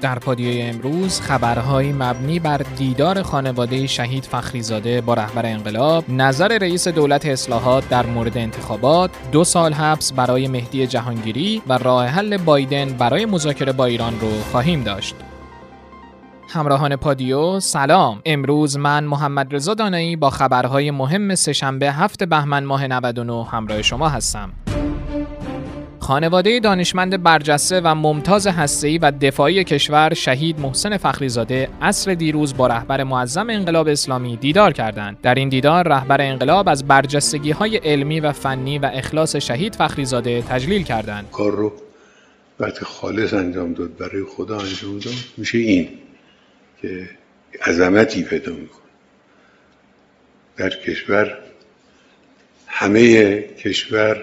در پادیوی امروز خبرهایی مبنی بر دیدار خانواده شهید فخریزاده با رهبر انقلاب، نظر رئیس دولت اصلاحات در مورد انتخابات، دو سال حبس برای مهدی جهانگیری و راه حل بایدن برای مذاکره با ایران رو خواهیم داشت. همراهان پادیو سلام امروز من محمد رضا دانایی با خبرهای مهم سهشنبه هفت بهمن ماه 99 همراه شما هستم خانواده دانشمند برجسته و ممتاز هسته‌ای و دفاعی کشور شهید محسن فخریزاده عصر دیروز با رهبر معظم انقلاب اسلامی دیدار کردند. در این دیدار رهبر انقلاب از برجستگی های علمی و فنی و اخلاص شهید فخریزاده تجلیل کردند. کار رو وقتی خالص انجام داد برای خدا انجام داد میشه این که عظمتی پیدا می‌کنه در کشور همه کشور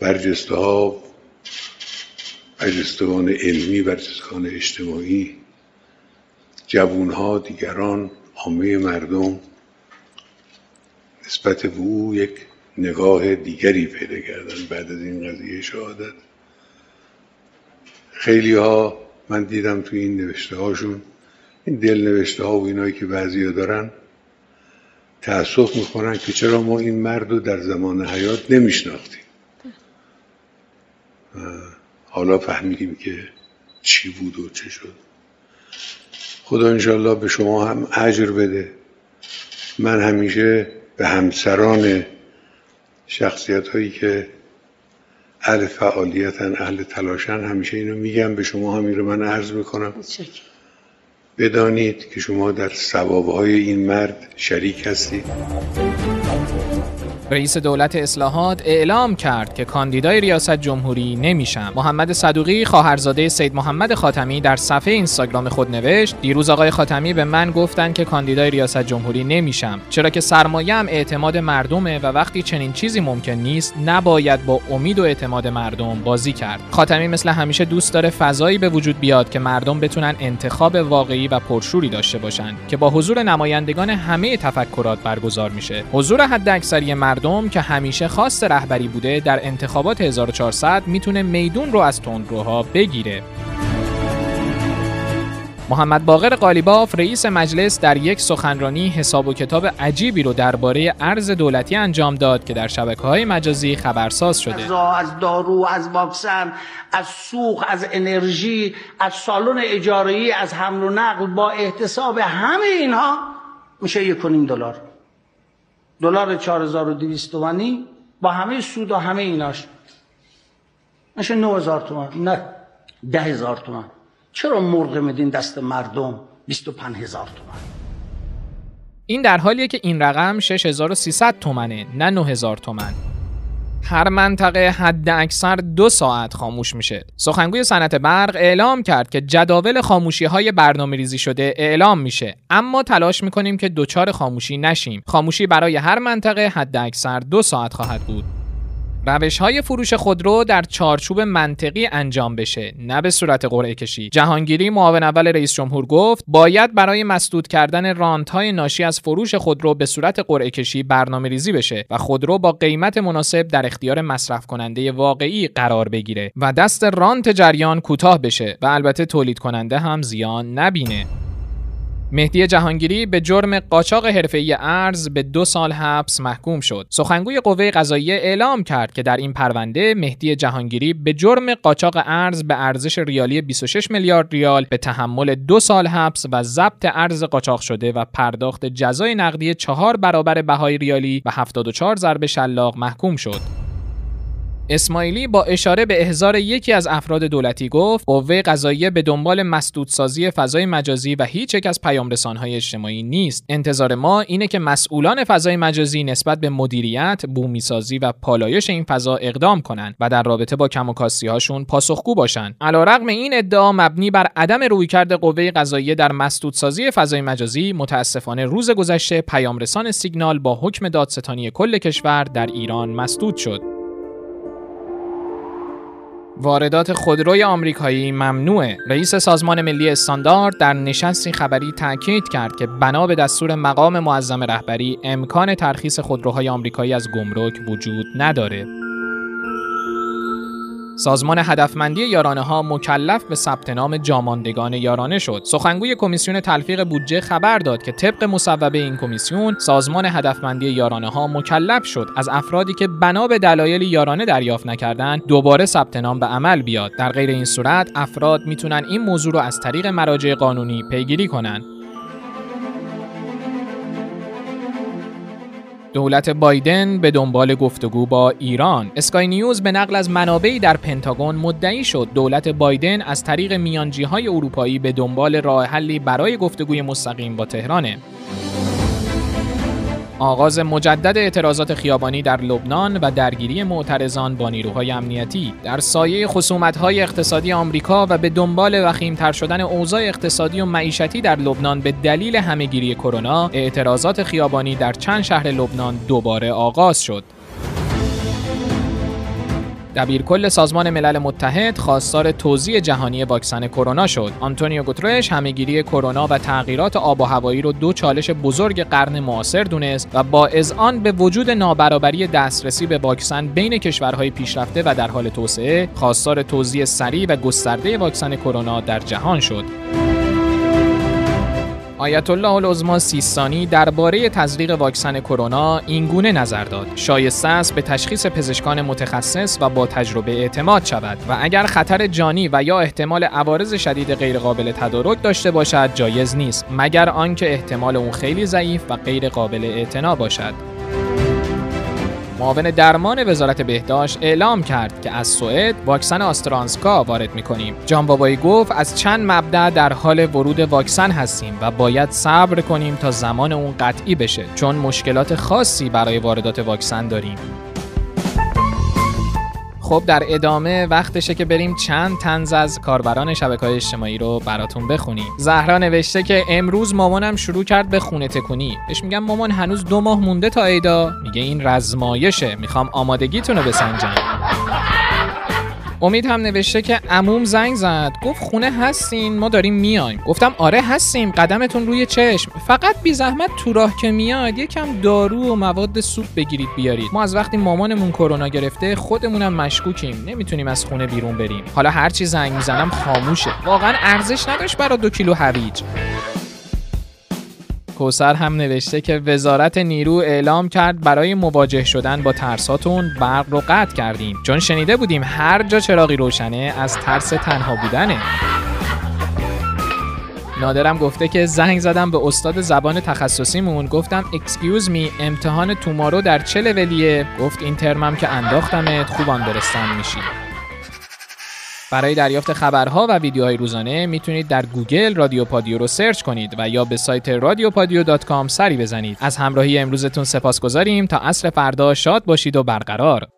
برجسته ها برجستگان علمی برجستگان اجتماعی جوون ها دیگران عامه مردم نسبت به او یک نگاه دیگری پیدا کردن بعد از این قضیه شهادت. خیلی ها من دیدم تو این نوشته هاشون این دل نوشته ها و اینایی که بعضی دارن تأسف می‌کنن که چرا ما این مرد رو در زمان حیات نمیشناختیم. حالا فهمیدیم که چی بود و چه شد. خدا انشالله به شما هم اجر بده. من همیشه به همسران شخصیت هایی که اهل فعالیتن اهل تلاشن همیشه اینو میگم به شما هم رو من عرض می‌کنم. بدانید که شما در ثوابهای این مرد شریک هستید. رئیس دولت اصلاحات اعلام کرد که کاندیدای ریاست جمهوری نمیشم. محمد صدوقی خواهرزاده سید محمد خاتمی در صفحه اینستاگرام خود نوشت: دیروز آقای خاتمی به من گفتند که کاندیدای ریاست جمهوری نمیشم چرا که سرمایه اعتماد مردمه و وقتی چنین چیزی ممکن نیست نباید با امید و اعتماد مردم بازی کرد. خاتمی مثل همیشه دوست داره فضایی به وجود بیاد که مردم بتونن انتخاب واقعی و پرشوری داشته باشند که با حضور نمایندگان همه تفکرات برگزار میشه. حضور حداکثری مردم مردم که همیشه خواست رهبری بوده در انتخابات 1400 می‌تونه میدون رو از تندروها بگیره. محمد باقر قالیباف رئیس مجلس در یک سخنرانی حساب و کتاب عجیبی رو درباره ارز دولتی انجام داد که در شبکه های مجازی خبرساز شده. از دارو از واکسن از سوخ از انرژی از سالن اجاره از حمل و نقل با احتساب همه اینها میشه یک دلار. دلار 4200 تومانی با همه سود و همه ایناش. میشه 9000 تومان نه 10000 تومان. چرا مرغ میدین دست مردم؟ 25000 تومان. این در حالیه که این رقم 6300 تومنه نه 9000 تومن هر منطقه حد اکثر دو ساعت خاموش میشه. سخنگوی صنعت برق اعلام کرد که جداول خاموشی های برنامه ریزی شده اعلام میشه اما تلاش می‌کنیم که دچار خاموشی نشیم. خاموشی برای هر منطقه حد اکثر دو ساعت خواهد بود. روش های فروش خودرو در چارچوب منطقی انجام بشه نه به صورت قرعه کشی. جهانگیری معاون اول رئیس جمهور گفت باید برای مسدود کردن رانت های ناشی از فروش خودرو به صورت قرعه کشی برنامه ریزی بشه و خودرو با قیمت مناسب در اختیار مصرف کننده واقعی قرار بگیره و دست رانت جریان کوتاه بشه و البته تولید کننده هم زیان نبینه. مهدی جهانگیری به جرم قاچاق حرفه‌ای ارز به دو سال حبس محکوم شد. سخنگوی قوه قضاییه اعلام کرد که در این پرونده مهدی جهانگیری به جرم قاچاق ارز به ارزش ریالی 26 میلیارد ریال به تحمل دو سال حبس و ضبط ارز قاچاق شده و پرداخت جزای نقدی چهار برابر بهای ریالی و 74 ضرب شلاق محکوم شد. اسماعیلی با اشاره به احضار یکی از افراد دولتی گفت قوه قضاییه به دنبال مسدودسازی فضای مجازی و هیچ یک از پیامرسانهای اجتماعی نیست. انتظار ما اینه که مسئولان فضای مجازی نسبت به مدیریت بومیسازی و پالایش این فضا اقدام کنند و در رابطه با کم هاشون پاسخگو باشند. علیرغم این ادعا مبنی بر عدم رویکرد قوه قضاییه در مسدودسازی فضای مجازی متاسفانه روز گذشته پیامرسان سیگنال با حکم دادستانی کل کشور در ایران مسدود شد. واردات خودروی آمریکایی ممنوعه. رئیس سازمان ملی استاندارد در نشستی خبری تاکید کرد که بنا به دستور مقام معظم رهبری امکان ترخیص خودروهای آمریکایی از گمرک وجود نداره. سازمان هدفمندی یارانه ها مکلف به ثبت نام جاماندگان یارانه شد. سخنگوی کمیسیون تلفیق بودجه خبر داد که طبق مصوبه این کمیسیون سازمان هدفمندی یارانه ها مکلف شد از افرادی که بنا به دلایل یارانه دریافت نکردن دوباره ثبت نام به عمل بیاد. در غیر این صورت افراد می‌تونن این موضوع رو از طریق مراجع قانونی پیگیری کنند. دولت بایدن به دنبال گفتگو با ایران. اسکای نیوز به نقل از منابعی در پنتاگون مدعی شد. دولت بایدن از طریق میانجی های اروپایی به دنبال راه حلی برای گفتگوی مستقیم با تهرانه. آغاز مجدد اعتراضات خیابانی در لبنان و درگیری معترضان با نیروهای امنیتی. در سایه خصومت‌های اقتصادی آمریکا و به دنبال وخیمتر شدن اوضاع اقتصادی و معیشتی در لبنان به دلیل همهگیری کرونا اعتراضات خیابانی در چند شهر لبنان دوباره آغاز شد. دبیرکل سازمان ملل متحد خواستار توزیع جهانی واکسن کرونا شد. آنتونیو گوترش همهگیری کرونا و تغییرات آب و هوایی رو دو چالش بزرگ قرن معاصر دونست و با آن به وجود نابرابری دسترسی به واکسن بین کشورهای پیشرفته و در حال توسعه خواستار توزیع سریع و گسترده واکسن کرونا در جهان شد. آیت الله العظما سیستانی درباره تزریق واکسن کرونا اینگونه نظر داد. شایسته است به تشخیص پزشکان متخصص و با تجربه اعتماد شود و اگر خطر جانی و یا احتمال عوارض شدید غیرقابل تدارک داشته باشد جایز نیست مگر آنکه احتمال اون خیلی ضعیف و غیر قابل اعتنا باشد. معاون درمان وزارت بهداشت اعلام کرد که از سوئد واکسن آسترانسکا وارد می‌کنیم. جان بابایی گفت از چند مبدع در حال ورود واکسن هستیم و باید صبر کنیم تا زمان اون قطعی بشه چون مشکلات خاصی برای واردات واکسن داریم. خب در ادامه وقتشه که بریم چند تنز از کاربران شبکه های اجتماعی رو براتون بخونیم. زهرا نوشته که امروز مامانم شروع کرد به خونه تکونی. بهش میگم مامان هنوز دو ماه مونده تا ایدا. میگه این رزمایشه. می‌خوام آمادگیتون رو بسنجم. امید هم نوشته که عموم زنگ زد. گفت خونه هستین؟ ما داریم میایم. گفتم آره هستیم. قدمتون روی چشم. فقط بی زحمت تو راه که میاد یکم دارو و مواد سوپ بگیرید بیارید. ما از وقتی مامانمون کرونا گرفته خودمونم مشکوکیم. نمی‌تونیم از خونه بیرون بریم. حالا هرچی زنگ می‌زنم خاموشه. واقعا ارزش نداشت برا دو کیلو هویج. کوسر هم نوشته که وزارت نیرو اعلام کرد برای مواجه شدن با ترساتون برق رو قطع کردیم. چون شنیده بودیم هر جا چراغی روشنه از ترس تنها بودنه. نادرم گفته که زنگ زدم به استاد زبان تخصصیمون گفتم excuse me امتحان tomorrow در چه لولیه؟ گفت این ترمم که انداختمت خوبان برستان میشی. برای دریافت خبرها و ویدیوهای روزانه می‌تونید در گوگل رادیو پادیو رو سرچ کنید و یا به سایت رادیوپادیو.com سری بزنید. از همراهی امروزتون سپاس گذاریم تا عصر فردا شاد باشید و برقرار.